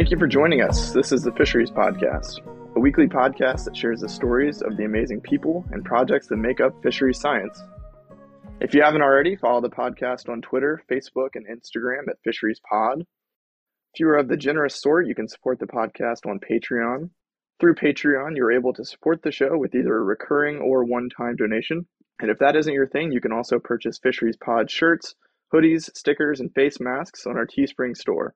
Thank you for joining us. This is the Fisheries Podcast, a weekly podcast that shares the stories of the amazing people and projects that make up fisheries science. If you haven't already, follow the podcast on Twitter, Facebook, and Instagram at Fisheries Pod. If you are of the generous sort, you can support the podcast on Patreon. Through Patreon, you're able to support the show with either a recurring or one time donation. And if that isn't your thing, you can also purchase Fisheries Pod shirts, hoodies, stickers, and face masks on our Teespring store.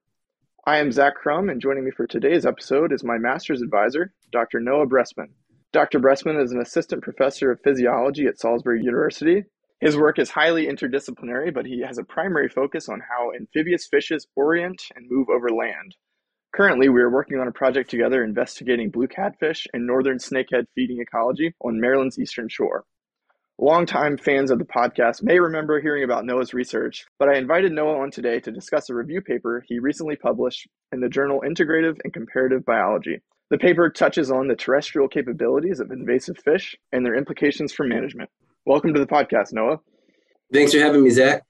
I am Zach Crum, and joining me for today's episode is my master's advisor, Dr. Noah Bressman. Dr. Bressman is an assistant professor of physiology at Salisbury University. His work is highly interdisciplinary, but he has a primary focus on how amphibious fishes orient and move over land. Currently, we are working on a project together investigating blue catfish and northern snakehead feeding ecology on Maryland's eastern shore. Longtime fans of the podcast may remember hearing about Noah's research, but I invited Noah on today to discuss a review paper he recently published in the journal Integrative and Comparative Biology. The paper touches on the terrestrial capabilities of invasive fish and their implications for management. Welcome to the podcast, Noah. Thanks for having me, Zach.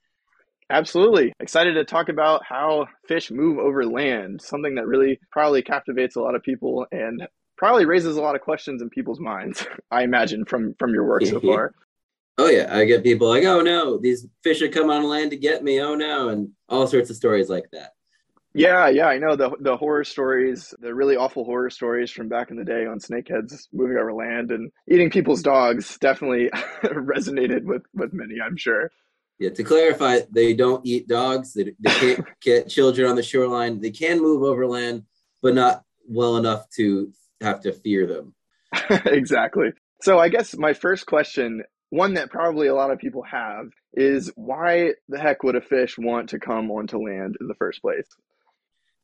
Absolutely. Excited to talk about how fish move over land, something that really probably captivates a lot of people and probably raises a lot of questions in people's minds, I imagine, from, from your work so far. Oh yeah, I get people like, "Oh no, these fish are come on land to get me." Oh no, and all sorts of stories like that. Yeah, yeah, I know the the horror stories, the really awful horror stories from back in the day on snakeheads moving over land and eating people's dogs definitely resonated with with many, I'm sure. Yeah, to clarify, they don't eat dogs. They, they can't get children on the shoreline. They can move over land, but not well enough to have to fear them. exactly. So I guess my first question one that probably a lot of people have is why the heck would a fish want to come onto land in the first place?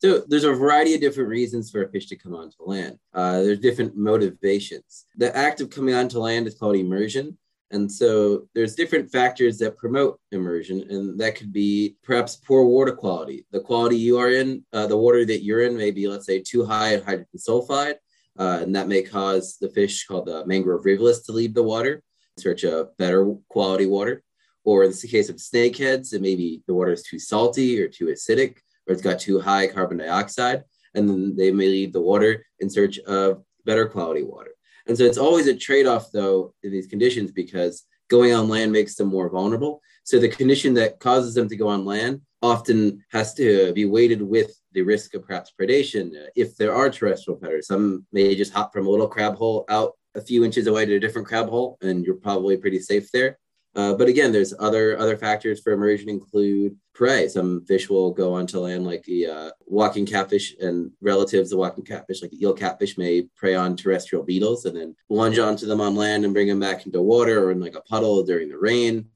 So there's a variety of different reasons for a fish to come onto land. Uh, there's different motivations. The act of coming onto land is called emersion. And so there's different factors that promote emersion, and that could be perhaps poor water quality. The quality you are in, uh, the water that you're in, may be, let's say, too high in hydrogen sulfide, uh, and that may cause the fish called the mangrove rivulus to leave the water search of better quality water. Or in the case of snakeheads, it may be the water is too salty or too acidic, or it's got too high carbon dioxide, and then they may leave the water in search of better quality water. And so it's always a trade off, though, in these conditions because going on land makes them more vulnerable. So the condition that causes them to go on land often has to be weighted with the risk of perhaps predation. If there are terrestrial predators, some may just hop from a little crab hole out a few inches away to a different crab hole, and you're probably pretty safe there. Uh, but again, there's other other factors for emersion include prey. Some fish will go onto land, like the uh, walking catfish and relatives of walking catfish, like the eel catfish, may prey on terrestrial beetles and then lunge onto them on land and bring them back into water or in like a puddle during the rain.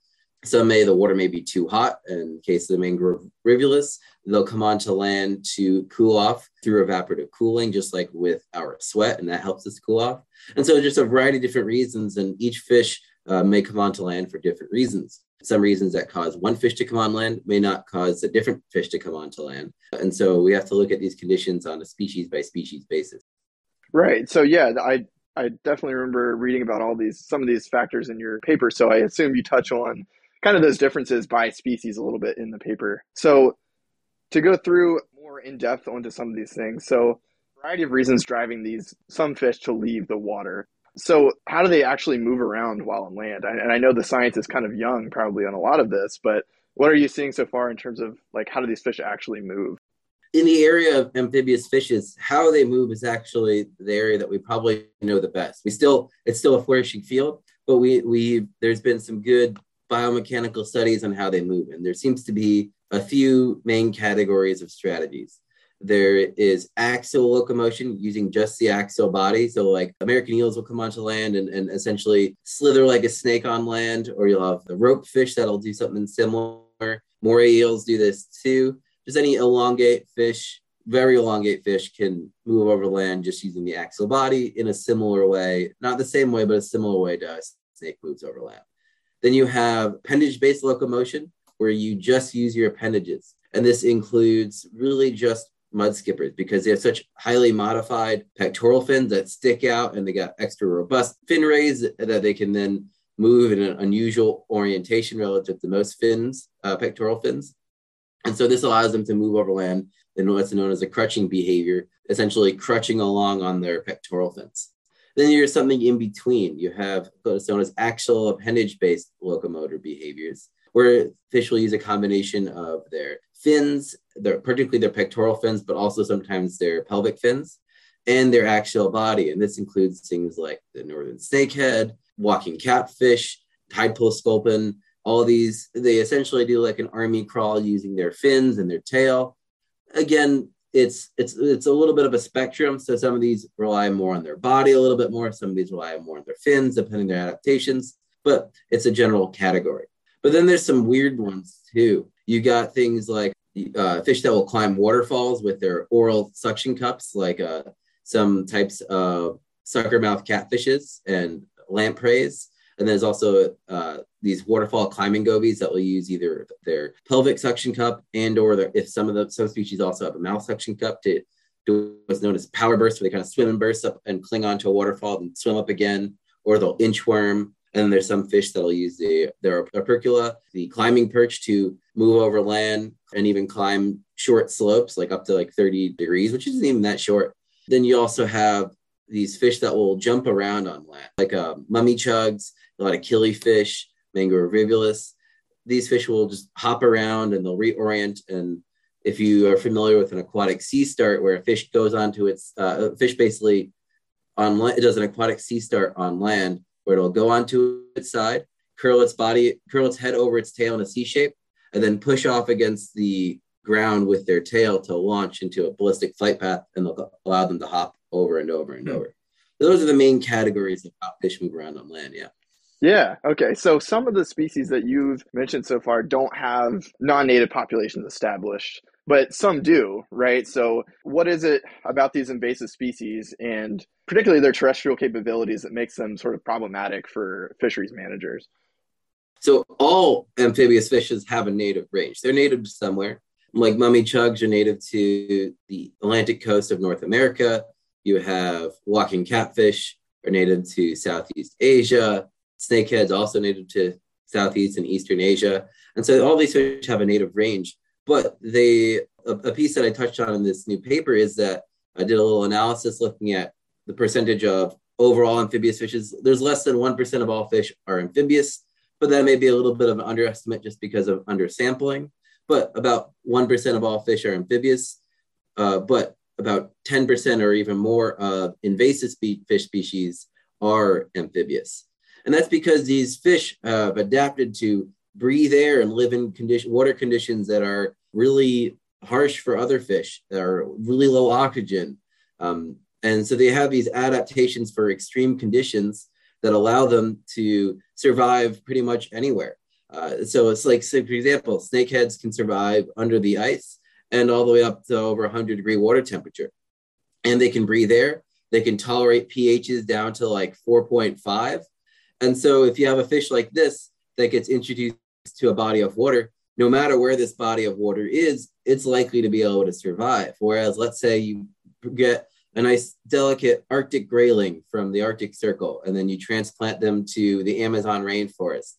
Some may the water may be too hot. In case of the mangrove rivulus, they'll come onto land to cool off through evaporative cooling, just like with our sweat, and that helps us cool off. And so, just a variety of different reasons, and each fish uh, may come onto land for different reasons. Some reasons that cause one fish to come on land may not cause a different fish to come onto land. And so, we have to look at these conditions on a species by species basis. Right. So, yeah, I I definitely remember reading about all these some of these factors in your paper. So I assume you touch on kind of those differences by species a little bit in the paper. So to go through more in depth onto some of these things. So variety of reasons driving these some fish to leave the water. So how do they actually move around while on land? And I know the science is kind of young probably on a lot of this, but what are you seeing so far in terms of like how do these fish actually move? In the area of amphibious fishes, how they move is actually the area that we probably know the best. We still it's still a flourishing field, but we we there's been some good biomechanical studies on how they move. And there seems to be a few main categories of strategies. There is axial locomotion using just the axial body. So, like American eels will come onto land and, and essentially slither like a snake on land, or you'll have the rope fish that'll do something similar. Moray eels do this too. Just any elongate fish, very elongate fish can move over land just using the axial body in a similar way, not the same way, but a similar way to a snake moves over land. Then you have appendage based locomotion, where you just use your appendages. And this includes really just mud skippers because they have such highly modified pectoral fins that stick out and they got extra robust fin rays that they can then move in an unusual orientation relative to most fins, uh, pectoral fins. And so this allows them to move over land in what's known as a crutching behavior, essentially crutching along on their pectoral fins. Then there's something in between. You have what's known as axial appendage based locomotor behaviors, where fish will use a combination of their fins, their, particularly their pectoral fins, but also sometimes their pelvic fins and their axial body. And this includes things like the northern snakehead, walking catfish, tide pool sculpin, all these. They essentially do like an army crawl using their fins and their tail. Again, it's it's it's a little bit of a spectrum. So some of these rely more on their body a little bit more. Some of these rely more on their fins, depending on their adaptations. But it's a general category. But then there's some weird ones too. You got things like uh, fish that will climb waterfalls with their oral suction cups, like uh, some types of sucker mouth catfishes and lampreys. And there's also uh, these waterfall climbing gobies that will use either their pelvic suction cup and or their, if some of the some species also have a mouth suction cup to do what's known as power bursts, where they kind of swim and burst up and cling onto a waterfall and swim up again, or they'll inchworm. And there's some fish that'll use the their opercula, the climbing perch, to move over land and even climb short slopes, like up to like 30 degrees, which isn't even that short. Then you also have these fish that will jump around on land, like uh, mummichogs, a lot of killifish, Mangrove rivulus. These fish will just hop around and they'll reorient. And if you are familiar with an aquatic C-start, where a fish goes onto its uh, fish basically on land, it does an aquatic C-start on land, where it'll go onto its side, curl its body, curl its head over its tail in a C shape, and then push off against the ground with their tail to launch into a ballistic flight path and they'll allow them to hop over and over and mm-hmm. over. Those are the main categories of how fish move around on land. Yeah. Yeah. Okay. So some of the species that you've mentioned so far don't have non-native populations established, but some do, right? So what is it about these invasive species and particularly their terrestrial capabilities that makes them sort of problematic for fisheries managers? So all amphibious fishes have a native range. They're native to somewhere like mummichogs are native to the Atlantic coast of North America. You have walking catfish are native to Southeast Asia. Snakeheads also native to Southeast and Eastern Asia. And so all these fish have a native range. But they a, a piece that I touched on in this new paper is that I did a little analysis looking at the percentage of overall amphibious fishes. There's less than 1% of all fish are amphibious, but that may be a little bit of an underestimate just because of undersampling but about 1% of all fish are amphibious, uh, but about 10% or even more of invasive spe- fish species are amphibious. And that's because these fish have adapted to breathe air and live in condition, water conditions that are really harsh for other fish, that are really low oxygen. Um, and so they have these adaptations for extreme conditions that allow them to survive pretty much anywhere. Uh, so it's like, say, for example, snakeheads can survive under the ice and all the way up to over 100 degree water temperature. And they can breathe air. They can tolerate pHs down to like 4.5. And so if you have a fish like this that gets introduced to a body of water, no matter where this body of water is, it's likely to be able to survive. Whereas, let's say you get a nice, delicate Arctic grayling from the Arctic Circle, and then you transplant them to the Amazon rainforest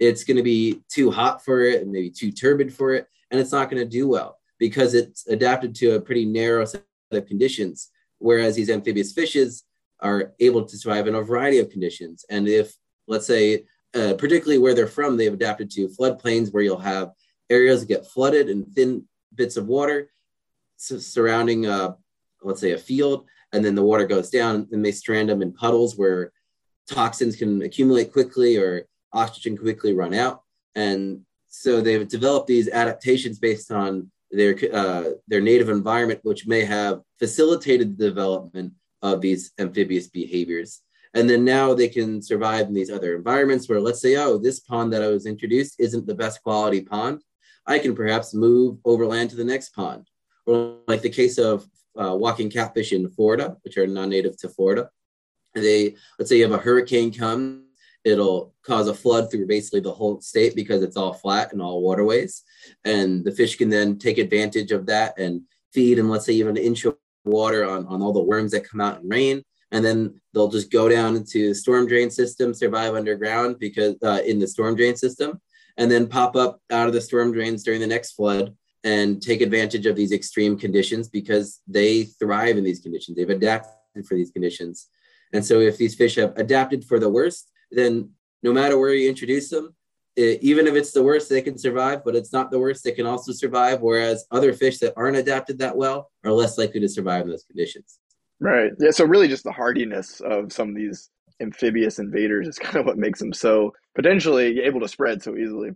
it's going to be too hot for it and maybe too turbid for it, and it's not going to do well because it's adapted to a pretty narrow set of conditions. Whereas these amphibious fishes are able to survive in a variety of conditions. And if, let's say, uh, particularly where they're from, they've adapted to floodplains where you'll have areas get flooded and thin bits of water surrounding, uh, let's say, a field, and then the water goes down and they strand them in puddles where toxins can accumulate quickly or oxygen quickly run out. And so they've developed these adaptations based on their uh, their native environment, which may have facilitated the development of these amphibious behaviors. And then now they can survive in these other environments where, let's say, oh, this pond that I was introduced isn't the best quality pond. I can perhaps move overland to the next pond. Or like the case of uh, walking catfish in Florida, which are non-native to Florida. They let's say you have a hurricane come it'll cause a flood through basically the whole state because it's all flat and all waterways. And the fish can then take advantage of that and feed and let's say even an inch of water on, on all the worms that come out in rain. And then they'll just go down into the storm drain system, survive underground because uh, in the storm drain system, and then pop up out of the storm drains during the next flood and take advantage of these extreme conditions because they thrive in these conditions. They've adapted for these conditions. And so if these fish have adapted for the worst, then no matter where you introduce them, it, even if it's the worst, they can survive, but it's not the worst, they can also survive. Whereas other fish that aren't adapted that well are less likely to survive in those conditions. Right. Yeah. So really just the hardiness of some of these amphibious invaders is kind of what makes them so potentially able to spread so easily.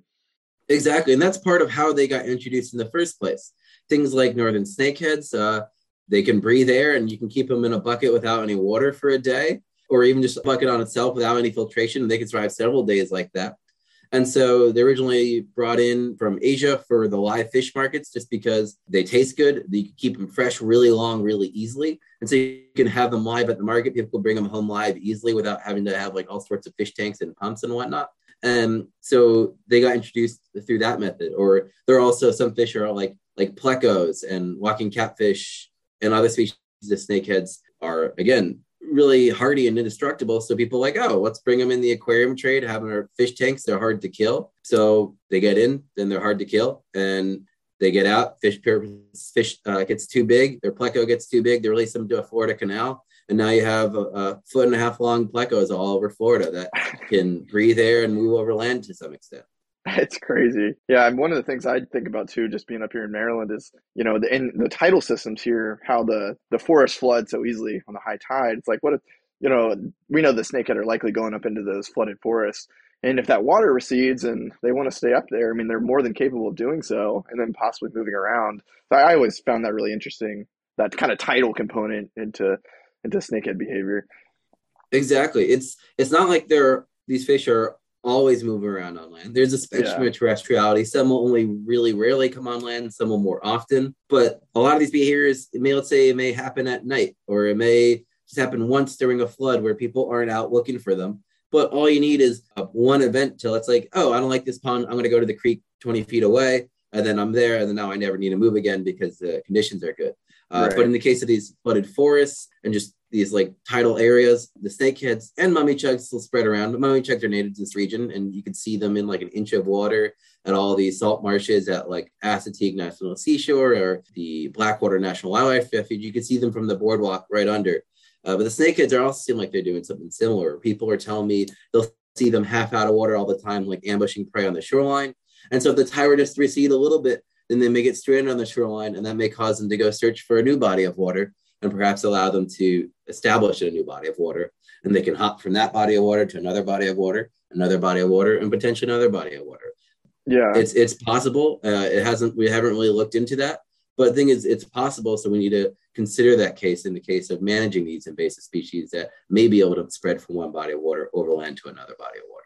Exactly. And that's part of how they got introduced in the first place. Things like northern snakeheads, uh, they can breathe air and you can keep them in a bucket without any water for a day, or even just a bucket on itself without any filtration. And they can survive several days like that. And so they originally brought in from Asia for the live fish markets just because they taste good. You can keep them fresh really long, really easily. And so you can have them live at the market. People bring them home live easily without having to have like all sorts of fish tanks and pumps and whatnot. And so they got introduced through that method. Or there are also some fish are like like plecos and walking catfish and other species of snakeheads are again really hardy and indestructible. So people like, oh, let's bring them in the aquarium trade, have them in fish tanks. They're hard to kill. So they get in, then they're hard to kill. And they get out, fish fish uh, gets too big, their pleco gets too big, they release them to a Florida canal. And now you have a, a foot and a half long plecos all over Florida that can breathe air and move over land to some extent. It's crazy. Yeah, and one of the things I think about too, just being up here in Maryland, is you know the in the tidal systems here, how the the forest floods so easily on the high tide. It's like what if you know we know the snakehead are likely going up into those flooded forests, and if that water recedes and they want to stay up there, I mean they're more than capable of doing so, and then possibly moving around. So I always found that really interesting, that kind of tidal component into into snakehead behavior. Exactly. It's it's not like they're these fish are always move around on land. There's a spectrum yeah. of terrestriality. Some will only really rarely come on land, some will more often. But a lot of these behaviors, it may let's say it may happen at night, or it may just happen once during a flood where people aren't out looking for them. But all you need is one event till it's like, oh, I don't like this pond. I'm going to go to the creek 20 feet away, and then I'm there, and then now I never need to move again because the conditions are good. Uh, right. But in the case of these flooded forests and just these like tidal areas, the snakeheads and mummichogs will spread around. But mummichogs are native to this region, and you can see them in like an inch of water at all these salt marshes at like Assateague National Seashore or the Blackwater National Wildlife Refuge. You can see them from the boardwalk right under. Uh, but the snakeheads are also seem like they're doing something similar. People are telling me they'll see them half out of water all the time, like ambushing prey on the shoreline. And so if the to recede a little bit, then they may get stranded on the shoreline, and that may cause them to go search for a new body of water and perhaps allow them to establish a new body of water. And they can hop from that body of water to another body of water, another body of water, and potentially another body of water. Yeah, it's it's possible. Uh, it hasn't. We haven't really looked into that, but the thing is, it's possible. So we need to consider that case in the case of managing these invasive species that may be able to spread from one body of water overland to another body of water.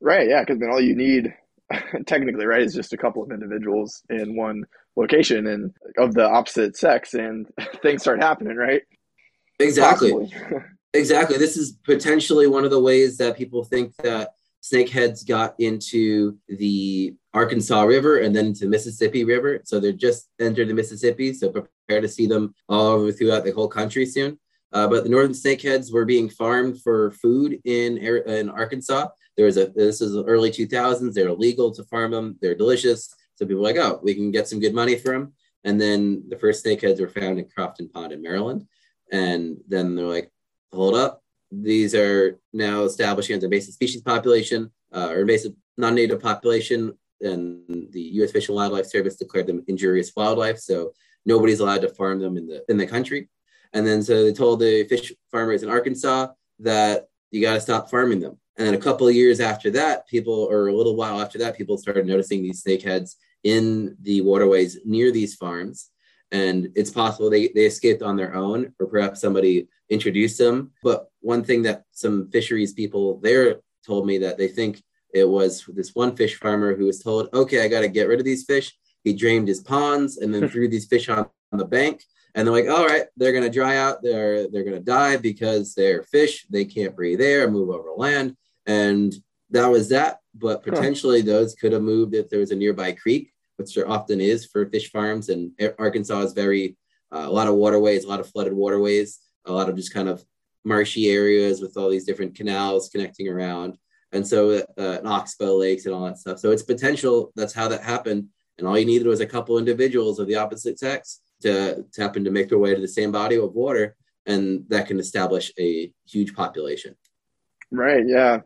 Right. Yeah. Because then all you need technically, right, is just a couple of individuals in one location and of the opposite sex, and things start happening, right? Exactly. exactly. This is potentially one of the ways that people think that snakeheads got into the Arkansas River and then into the Mississippi River. So they're just entered the Mississippi. So prepare to see them all over throughout the whole country soon. Uh, but the northern snakeheads were being farmed for food in in Arkansas. There was a this is early 2000s. They're illegal to farm them. They're delicious. So people were like, oh, we can get some good money for them. And then the first snakeheads were found in Crofton Pond in Maryland. And then they're like, hold up, these are now establishing as a invasive species population uh, or invasive non-native population. And the U.S. Fish and Wildlife Service declared them injurious wildlife. So nobody's allowed to farm them in the in the country. And then so they told the fish farmers in Arkansas that you got to stop farming them. And then a couple of years after that, people, or a little while after that, people started noticing these snakeheads in the waterways near these farms. And it's possible they, they escaped on their own, or perhaps somebody introduced them. But one thing that some fisheries people there told me that they think it was this one fish farmer who was told, okay, I got to get rid of these fish. He drained his ponds and then threw these fish on, on the bank and they're like, all right, they're gonna dry out, they're they're gonna die because they're fish, they can't breathe air, move over land, and that was that. But potentially those could have moved if there was a nearby creek, which there often is for fish farms, and Arkansas is very uh, a lot of waterways, a lot of flooded waterways, a lot of just kind of marshy areas with all these different canals connecting around, and so uh, and oxbow lakes and all that stuff. So it's potential that's how that happened and all you needed was a couple individuals of the opposite sex to, to happen to make their way to the same body of water, and that can establish a huge population. Right. Yeah.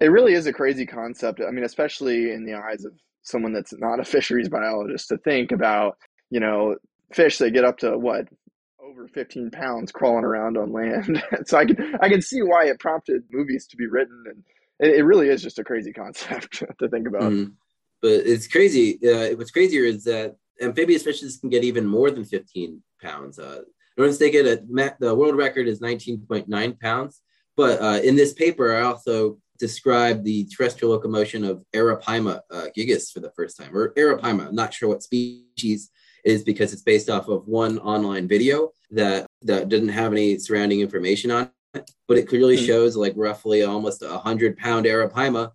It really is a crazy concept. I mean, especially in the eyes of someone that's not a fisheries biologist, to think about, you know, fish that get up to what over 15 pounds crawling around on land. so I can I can see why it prompted movies to be written, and it, it really is just a crazy concept to think about. Mm-hmm. But it's crazy. Uh, what's crazier is that amphibious fishes can get even more than 15 pounds. Uh, they get a the world record is 19.9 pounds. But uh, in this paper, I also described the terrestrial locomotion of Arapaima uh, gigas for the first time, or Arapaima. I'm not sure what species is because it's based off of one online video that that didn't have any surrounding information on it, but it clearly mm-hmm. shows like roughly almost a hundred pound Arapaima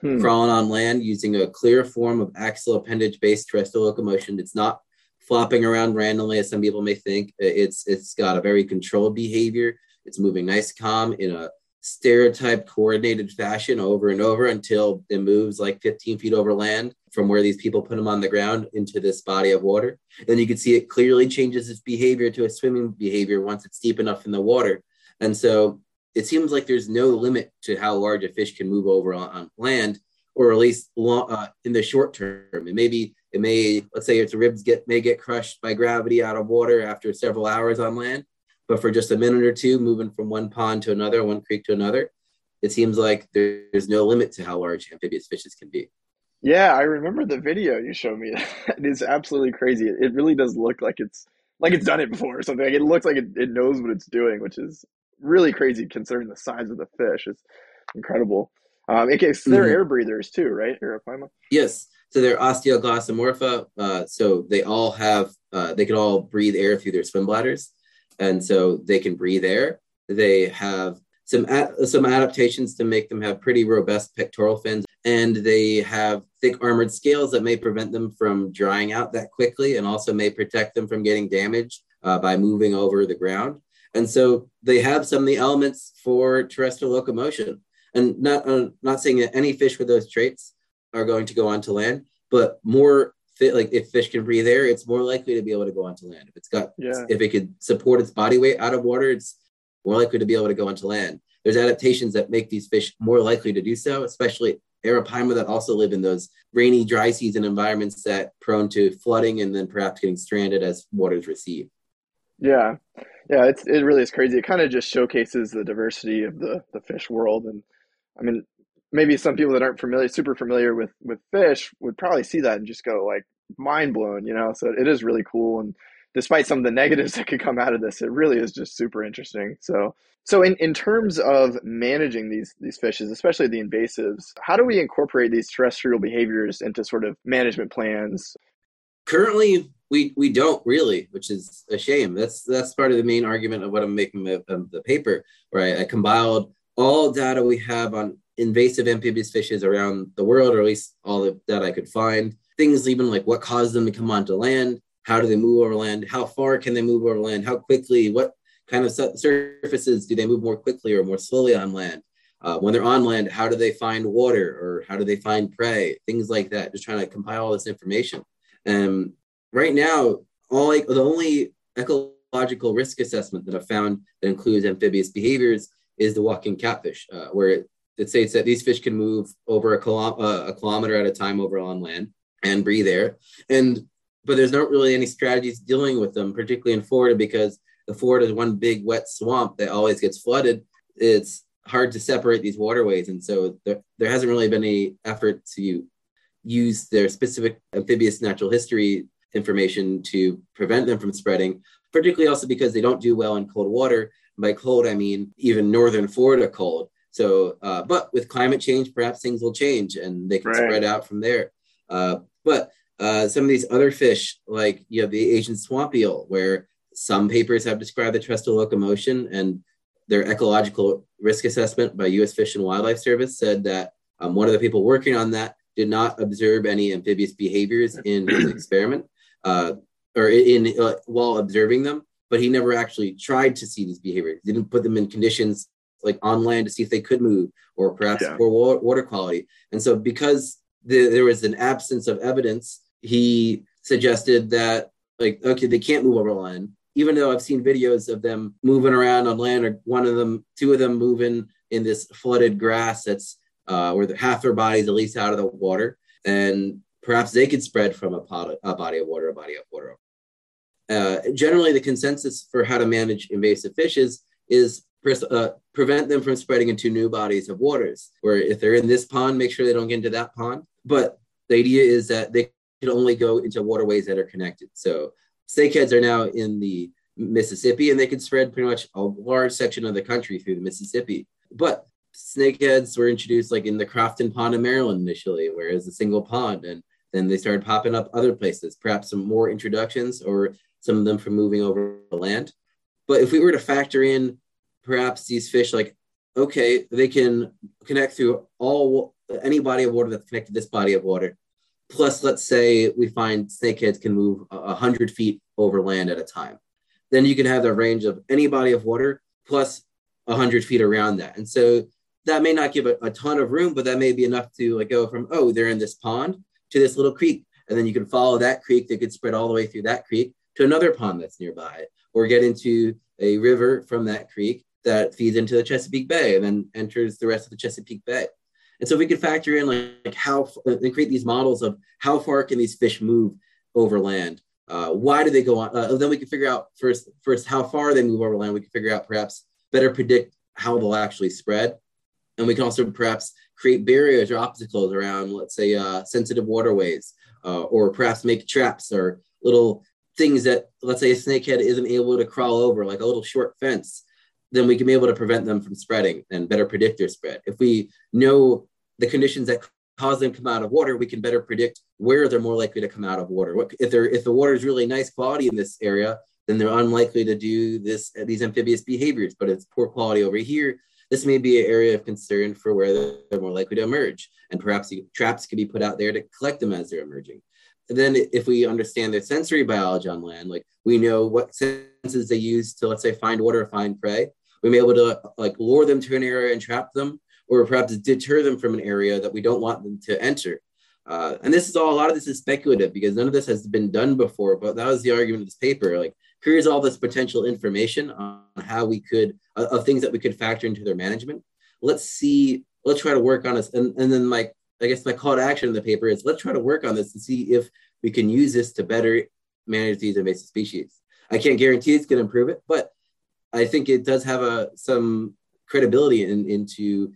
hmm. crawling on land using a clear form of axial appendage based terrestrial locomotion. It's not flopping around randomly as some people may think. It's it's got a very controlled behavior. It's moving nice, calm in a stereotyped coordinated fashion over and over until it moves like 15 feet over land from where these people put them on the ground into this body of water. Then you can see it clearly changes its behavior to a swimming behavior once it's deep enough in the water. And so it seems like there's no limit to how large a fish can move over on, on land, or at least long, uh, in the short term. It may be, it may, let's say its ribs get may get crushed by gravity out of water after several hours on land, but for just a minute or two, moving from one pond to another, one creek to another, it seems like there's no limit to how large amphibious fishes can be. Yeah, I remember the video you showed me. it is absolutely crazy. It really does look like it's like it's done it before or something. Like it looks like it, it knows what it's doing, which is really crazy considering the size of the fish. It's incredible. Um, so they're mm-hmm. air breathers too, right? Arapaima? Yes. So they're osteoglossomorpha. Uh, so they all have, uh, they can all breathe air through their swim bladders. And so they can breathe air. They have some, some adaptations to make them have pretty robust pectoral fins. And they have thick armored scales that may prevent them from drying out that quickly and also may protect them from getting damaged uh, by moving over the ground. And so they have some of the elements for terrestrial locomotion. And not uh, not saying that any fish with those traits are going to go onto land, but more fit like if fish can breathe air, it's more likely to be able to go onto land. If it's got yeah. if it could support its body weight out of water, it's more likely to be able to go onto land. There's adaptations that make these fish more likely to do so, especially arapaima that also live in those rainy, dry season environments that prone to flooding and then perhaps getting stranded as waters recede. Yeah, yeah, it's it really is crazy. It kind of just showcases the diversity of the the fish world, and I mean, maybe some people that aren't familiar, super familiar with with fish, would probably see that and just go like mind blown, you know. So it is really cool, and despite some of the negatives that could come out of this, it really is just super interesting. So so in, in terms of managing these these fishes, especially the invasives, how do we incorporate these terrestrial behaviors into sort of management plans? Currently, we we don't really, which is a shame. That's that's part of the main argument of what I'm making of, of um, the paper, where I compiled all data we have on invasive amphibious fishes around the world, or at least all the data I could find. Things even like what caused them to come onto land, how do they move over land, how far can they move over land, how quickly, what kind of surfaces do they move more quickly or more slowly on land. Uh, when they're on land, how do they find water or how do they find prey? Things like that. Just trying to compile all this information. And right now, all like the only ecological risk assessment that I've found that includes amphibious behaviors is the walking catfish, uh, where it, it, states that these fish can move over a, kilo- uh, a kilometer at a time over on land and breathe air. And but there's not really any strategies dealing with them, particularly in Florida, because the Florida is one big wet swamp that always gets flooded. It's hard to separate these waterways, and so there, there hasn't really been any effort to use their specific amphibious natural history information to prevent them from spreading, particularly also because they don't do well in cold water. By cold, I mean even northern Florida cold. So, uh, but with climate change, perhaps things will change and they can right. spread out from there. Uh, but uh, some of these other fish, like you have the Asian swamp eel, where some papers have described the terrestrial locomotion and their ecological risk assessment by U.S. Fish and Wildlife Service said that um, one of the people working on that did not observe any amphibious behaviors in his experiment uh, or in uh, while observing them, but he never actually tried to see these behaviors. He didn't put them in conditions like on land to see if they could move or perhaps yeah. poor water quality. And so, because the, there was an absence of evidence, he suggested that like okay they can't move over land even though i've seen videos of them moving around on land or one of them two of them moving in this flooded grass that's uh, where half their bodies at least out of the water and perhaps they could spread from a, pot, a body of water a body of water uh, generally the consensus for how to manage invasive fishes is uh, prevent them from spreading into new bodies of waters where if they're in this pond make sure they don't get into that pond but the idea is that they can only go into waterways that are connected. So snakeheads are now in the Mississippi and they can spread pretty much a large section of the country through the Mississippi. But snakeheads were introduced like in the Crofton Pond in Maryland initially, where it's a single pond. And then they started popping up other places, perhaps some more introductions or some of them from moving over land. But if we were to factor in perhaps these fish, like, okay, they can connect through all any body of water that's connected to this body of water. Plus let's say we find snakeheads can move 100 feet over land at a time. Then you can have the range of any body of water plus 100 feet around that. And so that may not give a, a, ton of room but that may be enough to like go from oh they're in this pond to this little creek. And then you can follow that creek. That could spread all the way through that creek to another pond that's nearby or get into a river from that creek that feeds into the chesapeake bay and then enters the rest of the chesapeake bay and so we could factor in like, like how and create these models of how far can these fish move over land. Uh, why do they go on? Uh, then we can figure out first first how far they move over land. We can figure out perhaps better predict how they'll actually spread, and we can also perhaps create barriers or obstacles around, let's say, uh, sensitive waterways, uh, or perhaps make traps or little things that, let's say, a snakehead isn't able to crawl over, like a little short fence then we can be able to prevent them from spreading and better predict their spread. If we know the conditions that cause them to come out of water, we can better predict where they're more likely to come out of water. What, if they're if the water is really nice quality in this area, then they're unlikely to do this these amphibious behaviors. But it's poor quality over here, this may be an area of concern for where they're more likely to emerge. And perhaps traps could be put out there to collect them as they're emerging. And then if we understand their sensory biology on land, like we know what senses they use to, let's say, find water or find prey, we may be able to like lure them to an area and trap them, or perhaps deter them from an area that we don't want them to enter. Uh, and this is all a lot of this is speculative because none of this has been done before. But that was the argument of this paper. Like, here's all this potential information on how we could uh, of things that we could factor into their management. Let's see. Let's try to work on this. And, and then like I guess my call to action in the paper is let's try to work on this and see if we can use this to better manage these invasive species. I can't guarantee it's going to improve it, but I think it does have a some credibility in, into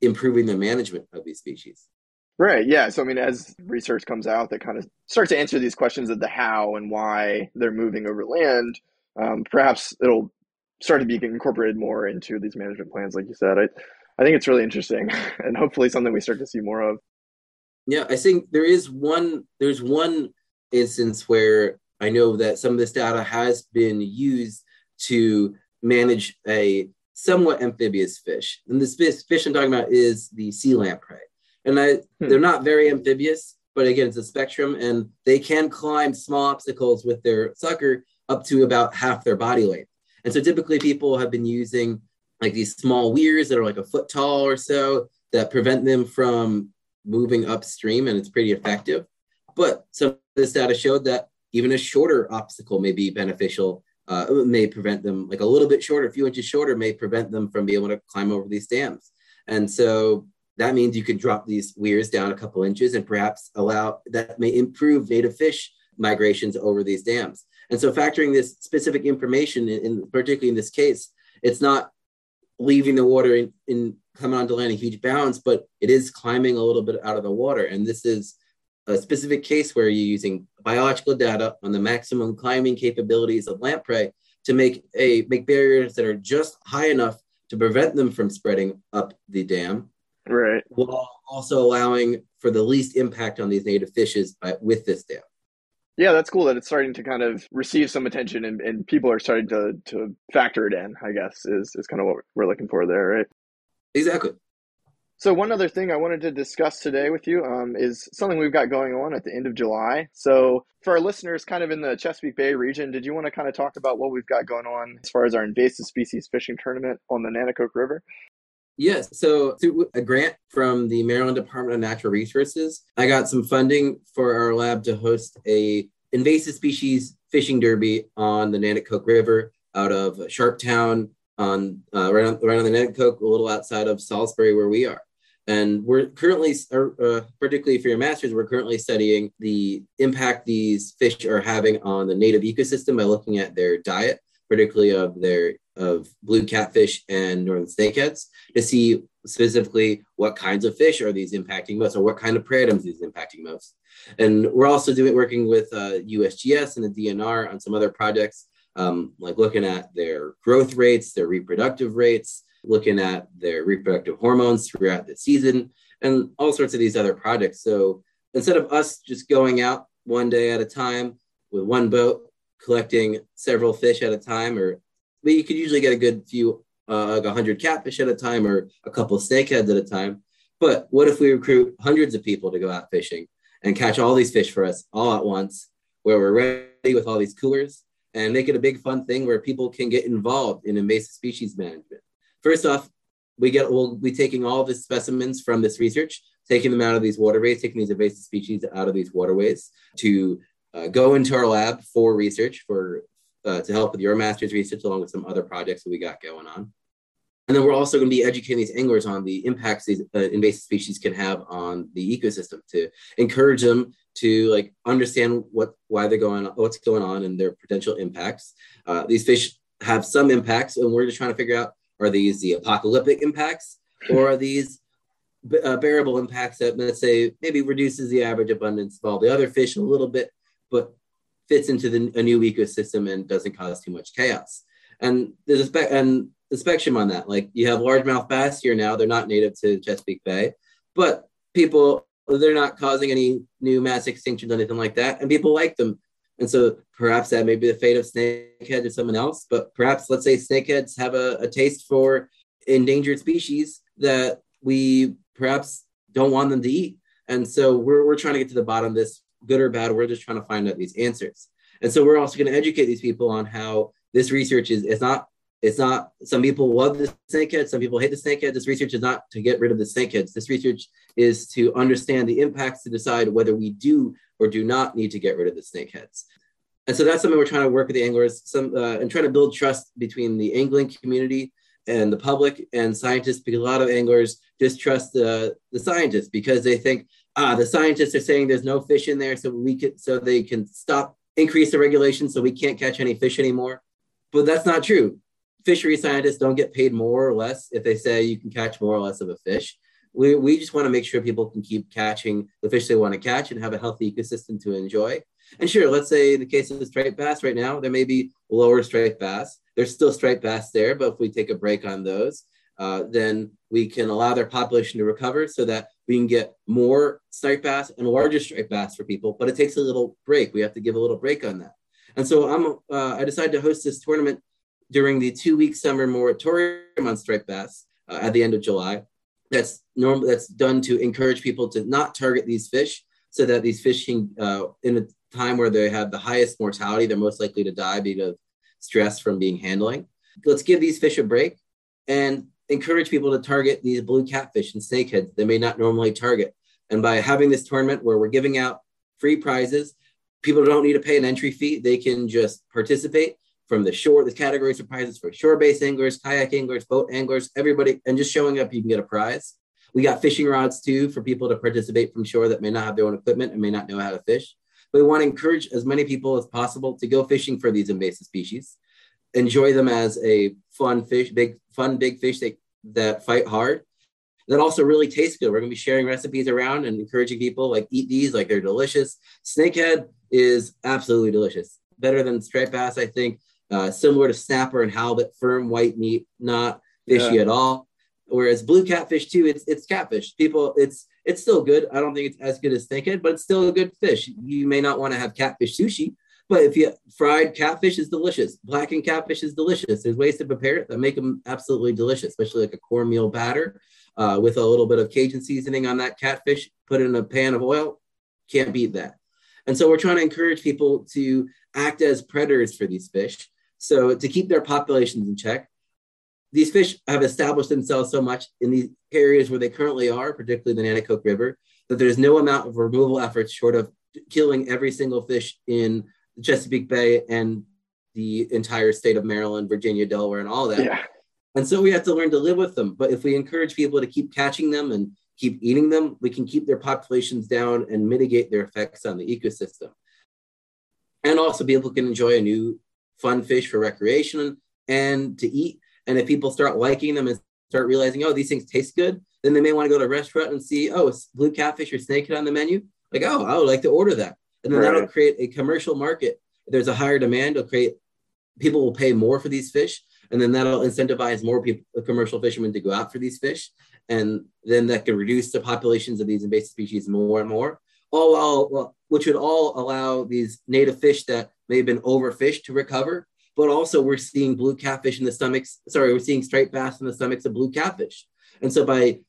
improving the management of these species. Right. Yeah. So I mean, as research comes out that kind of starts to answer these questions of the how and why they're moving over land, um, perhaps it'll start to be incorporated more into these management plans, like you said. I, I think it's really interesting, and hopefully something we start to see more of. Yeah, I think there is one. There's one instance where I know that some of this data has been used to manage a somewhat amphibious fish. And this fish, I'm talking about is the sea lamprey. And I, hmm. they're not very amphibious, but again, it's a spectrum and they can climb small obstacles with their sucker up to about half their body length. And so typically people have been using like these small weirs that are like a foot tall or so that prevent them from moving upstream and it's pretty effective. But some of this data showed that even a shorter obstacle may be beneficial uh, may prevent them like a little bit shorter, a few inches shorter, may prevent them from being able to climb over these dams. And so that means you could drop these weirs down a couple inches and perhaps allow that may improve native fish migrations over these dams. And so factoring this specific information in, in particularly in this case, it's not leaving the water in, in coming onto land in huge bounds, but it is climbing a little bit out of the water. And this is a specific case where you're using biological data on the maximum climbing capabilities of lamprey to make a make barriers that are just high enough to prevent them from spreading up the dam, right? While also allowing for the least impact on these native fishes by, with this dam. Yeah, that's cool that it's starting to kind of receive some attention and, and people are starting to to factor it in. I guess is is kind of what we're looking for there, right? Exactly. So one other thing I wanted to discuss today with you um, is something we've got going on at the end of July. So for our listeners, kind of in the Chesapeake Bay region, did you want to kind of talk about what we've got going on as far as our invasive species fishing tournament on the Nanticoke River? Yes. So through a grant from the Maryland Department of Natural Resources, I got some funding for our lab to host a invasive species fishing derby on the Nanticoke River out of Sharptown on uh, right, on, right on the Nanticoke, a little outside of Salisbury, where we are. And we're currently, uh, particularly for your master's, we're currently studying the impact these fish are having on the native ecosystem by looking at their diet, particularly of their of blue catfish and northern snakeheads, to see specifically what kinds of fish are these impacting most, or what kind of prey items these impacting most. And we're also doing working with uh, USGS and the DNR on some other projects, um, like looking at their growth rates, their reproductive rates, looking at their reproductive hormones throughout the season, and all sorts of these other projects. So instead of us just going out one day at a time with one boat, collecting several fish at a time, or but you could usually get a good few, uh, like a hundred catfish at a time, or a couple snakeheads at a time. But what if we recruit hundreds of people to go out fishing and catch all these fish for us all at once, where we're ready with all these coolers and make it a big fun thing where people can get involved in invasive species management? First off, we get we'll be taking all the specimens from this research, taking them out of these waterways, taking these invasive species out of these waterways to uh, go into our lab for research for uh, to help with your master's research along with some other projects that we got going on. And then we're also going to be educating these anglers on the impacts these uh, invasive species can have on the ecosystem to encourage them to like understand what why they're going what's going on and their potential impacts. Uh, these fish have some impacts, and we're just trying to figure out are these the apocalyptic impacts or are these uh, bearable impacts that, let's say, maybe reduces the average abundance of all the other fish a little bit, but fits into the, a new ecosystem and doesn't cause too much chaos. And there's a spe- and the spectrum on that. Like you have largemouth bass here now; they're not native to Chesapeake Bay, but people they're not causing any new mass extinctions or anything like that, and people like them. And so perhaps that may be the fate of snakehead or someone else, but perhaps let's say snakeheads have a, a taste for endangered species that we perhaps don't want them to eat. And so we're, we're trying to get to the bottom of this, good or bad. We're just trying to find out these answers. And so we're also going to educate these people on how this research is, it's not, it's not, some people love the snakehead, some people hate the snakehead. This research is not to get rid of the snakeheads. This research is to understand the impacts to decide whether we do or do not need to get rid of the snakeheads. And so that's something we're trying to work with the anglers some, uh, and trying to build trust between the angling community and the public and scientists because a lot of anglers distrust the, the scientists because they think ah the scientists are saying there's no fish in there so we can so they can stop increase the regulation so we can't catch any fish anymore. But that's not true. Fishery scientists don't get paid more or less if they say you can catch more or less of a fish we, we just want to make sure people can keep catching the fish they want to catch and have a healthy ecosystem to enjoy. And sure, let's say in the case of the striped bass right now, there may be lower striped bass. There's still striped bass there, but if we take a break on those, uh, then we can allow their population to recover so that we can get more striped bass and larger striped bass for people. But it takes a little break. We have to give a little break on that. And so I'm uh, I decided to host this tournament during the two week summer moratorium on striped bass uh, at the end of July that's normal that's done to encourage people to not target these fish so that these fish can uh, in a time where they have the highest mortality they're most likely to die because of stress from being handling. Let's give these fish a break and encourage people to target these blue catfish and snakeheads they may not normally target. And by having this tournament where we're giving out free prizes people don't need to pay an entry fee. They can just participate from the shore, the categories of prizes for shore-based anglers, kayak anglers, boat anglers, everybody, and just showing up, you can get a prize. We got fishing rods too for people to participate from shore that may not have their own equipment and may not know how to fish. But we want to encourage as many people as possible to go fishing for these invasive species, enjoy them as a fun fish, big fun big fish that, that fight hard. That also really taste good. We're gonna be sharing recipes around and encouraging people like eat these, like they're delicious. Snakehead is absolutely delicious, better than striped bass, I think uh, similar to snapper and halibut, firm white meat, not fishy yeah. at all. Whereas blue catfish too, it's it's catfish. People, it's it's still good. I don't think it's as good as snakehead, but it's still a good fish. You may not want to have catfish sushi, but if you fried catfish is delicious. Blackened catfish is delicious. There's ways to prepare it that make them absolutely delicious, especially like a cornmeal batter uh, with a little bit of Cajun seasoning on that catfish. Put in a pan of oil. Can't beat that. And so we're trying to encourage people to act as predators for these fish so to keep their populations in check, these fish have established themselves so much in these areas where they currently are, particularly the Nanticoke River, that there's no amount of removal efforts short of killing every single fish in Chesapeake Bay and the entire state of Maryland, Virginia, Delaware, and all that. Yeah. And so we have to learn to live with them. But if we encourage people to keep catching them and keep eating them, we can keep their populations down and mitigate their effects on the ecosystem. And also, people can enjoy a new fun fish for recreation and to eat. And if people start liking them and start realizing, oh, these things taste good, then they may want to go to a restaurant and see, oh, it's blue catfish or snakehead on the menu. Like, oh, I would like to order that. And then right. that'll create a commercial market. If there's a higher demand, it'll create people will pay more for these fish. And then that'll incentivize more people, commercial fishermen to go out for these fish. And then that can reduce the populations of these invasive species more and more. All which would all allow these native fish that may have been overfished to recover. But also, we're seeing blue catfish in the stomachs. Sorry, we're seeing striped bass in the stomachs of blue catfish. And so, by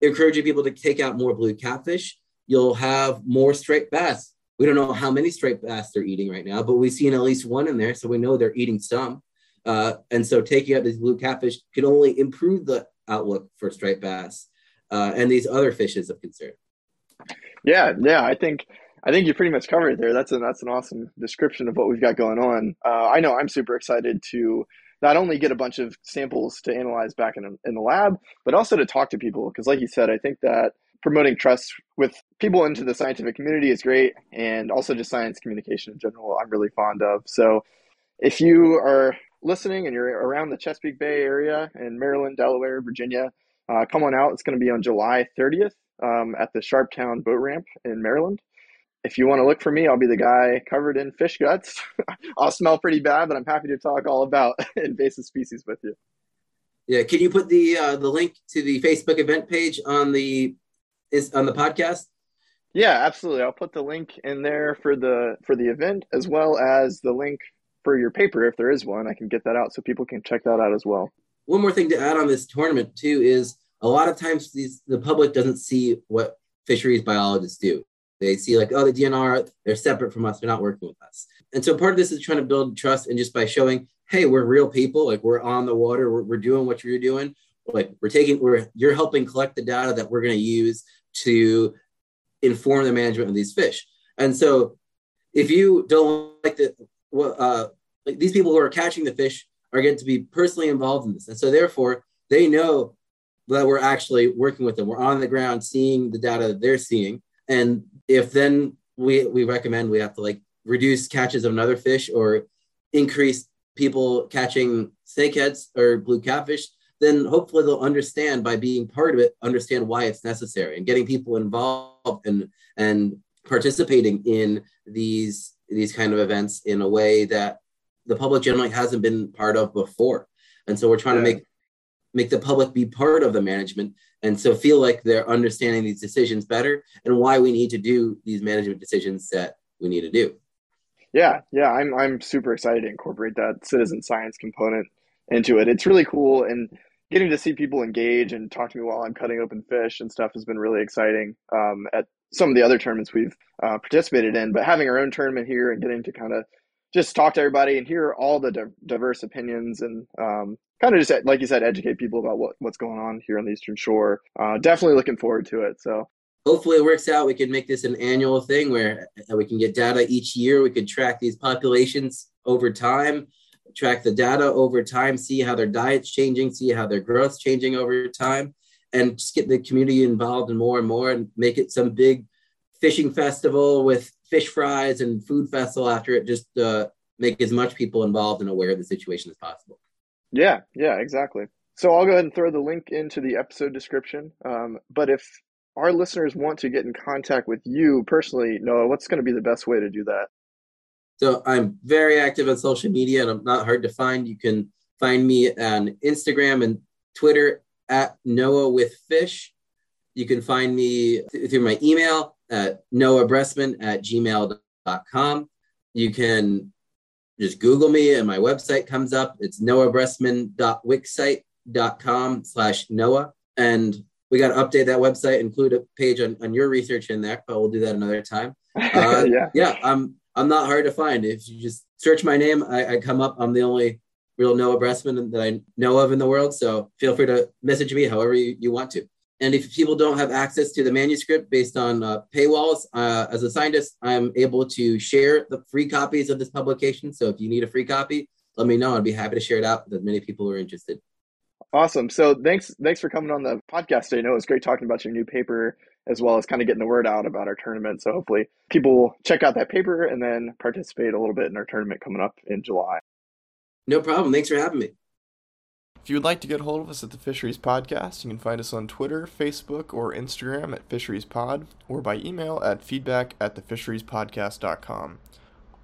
encouraging people to take out more blue catfish, you'll have more striped bass. We don't know how many striped bass they're eating right now, but we've seen at least one in there, so we know they're eating some. Uh, and so taking out these blue catfish can only improve the outlook for striped bass uh, and these other fishes of concern. Yeah, yeah, I think I think you pretty much covered it there. That's a that's an awesome description of what we've got going on. Uh, I know I'm super excited to not only get a bunch of samples to analyze back in, in the lab, but also to talk to people. Because, like you said, I think that promoting trust with people into the scientific community is great, and also just science communication in general, I'm really fond of. So, if you are listening and you're around the Chesapeake Bay area in Maryland, Delaware, Virginia, uh, come on out. It's going to be on July 30th um, at the Sharptown Boat Ramp in Maryland. If you want to look for me, I'll be the guy covered in fish guts. I'll smell pretty bad, but I'm happy to talk all about invasive species with you. Yeah, can you put the uh, the link to the Facebook event page on the is on the podcast? Yeah, absolutely. I'll put the link in there for the for the event as well as the link for your paper if there is one. I can get that out so people can check that out as well. One more thing to add on this tournament too is a lot of times these the public doesn't see what fisheries biologists do. They see like, oh, the DNR, they're separate from us, they're not working with us. And so part of this is trying to build trust and just by showing, hey, we're real people, like we're on the water, we're, we're doing what you're doing. Like we're taking, we're you're helping collect the data that we're going to use to inform the management of these fish. And so if you don't like the uh, like these people who are catching the fish are going to be personally involved in this, and so therefore they know that we're actually working with them. We're on the ground seeing the data that they're seeing, and if then we we recommend we have to like reduce catches of another fish or increase people catching snakeheads or blue catfish, then hopefully they'll understand by being part of it, understand why it's necessary and getting people involved and and participating in these these kind of events in a way that the public generally hasn't been part of before. And so we're trying yeah. to make make the public be part of the management and so feel like they're understanding these decisions better and why we need to do these management decisions that we need to do. Yeah, yeah, I'm I'm super excited to incorporate that citizen science component into it. It's really cool and getting to see people engage and talk to me while I'm cutting open fish and stuff has been really exciting um, at some of the other tournaments we've uh, participated in. But having our own tournament here and getting to kind of just talk to everybody and hear all the di- diverse opinions and um, kind of just like you said educate people about what, what's going on here on the eastern shore. Uh, definitely looking forward to it so. Hopefully it works out. We can make this an annual thing where uh, we can get data each year. We could track these populations over time track the data over time see how their diet's changing see how their growth's changing over time and just get the community involved in more and more and make it some big fishing festival with fish fries and food festival after it just uh, make as much people involved and aware of the situation as possible yeah yeah exactly so i'll go ahead and throw the link into the episode description um, but if our listeners want to get in contact with you personally noah what's going to be the best way to do that so i'm very active on social media and i'm not hard to find you can find me on instagram and twitter at Noah with Fish. You can find me th- through my email at noahbressman at gmail.com. You can just Google me and my website comes up. It's noahbressman.wixsite.com slash Noah. And we got to update that website, include a page on, on your research in there, but we'll do that another time. Uh, yeah. Yeah. I'm, I'm not hard to find. If you just search my name, I, I come up. I'm the only real Noah Bressman that I know of in the world. So feel free to message me however you, you want to. And if people don't have access to the manuscript based on uh, paywalls, uh, as a scientist, I'm able to share the free copies of this publication. So if you need a free copy, let me know. I'd be happy to share it out with as many people who are interested. Awesome. So thanks, thanks for coming on the podcast today. I know it was great talking about your new paper as well as kind of getting the word out about our tournament. So hopefully people will check out that paper and then participate a little bit in our tournament coming up in July. No problem. Thanks for having me. If you would like to get hold of us at the Fisheries Podcast, you can find us on Twitter, Facebook, or Instagram at Fisheries Pod, or by email at feedback at thefisheriespodcast.com.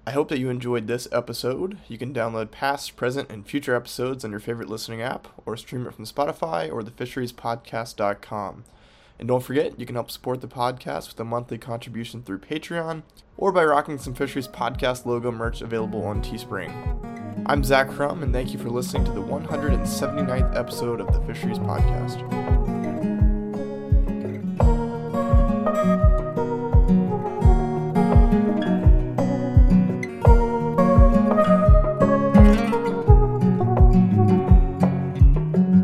I hope that you enjoyed this episode. You can download past, present, and future episodes on your favorite listening app, or stream it from Spotify or thefisheriespodcast.com. And don't forget, you can help support the podcast with a monthly contribution through Patreon or by rocking some Fisheries Podcast logo merch available on Teespring. I'm Zach Crum, and thank you for listening to the 179th episode of the Fisheries Podcast.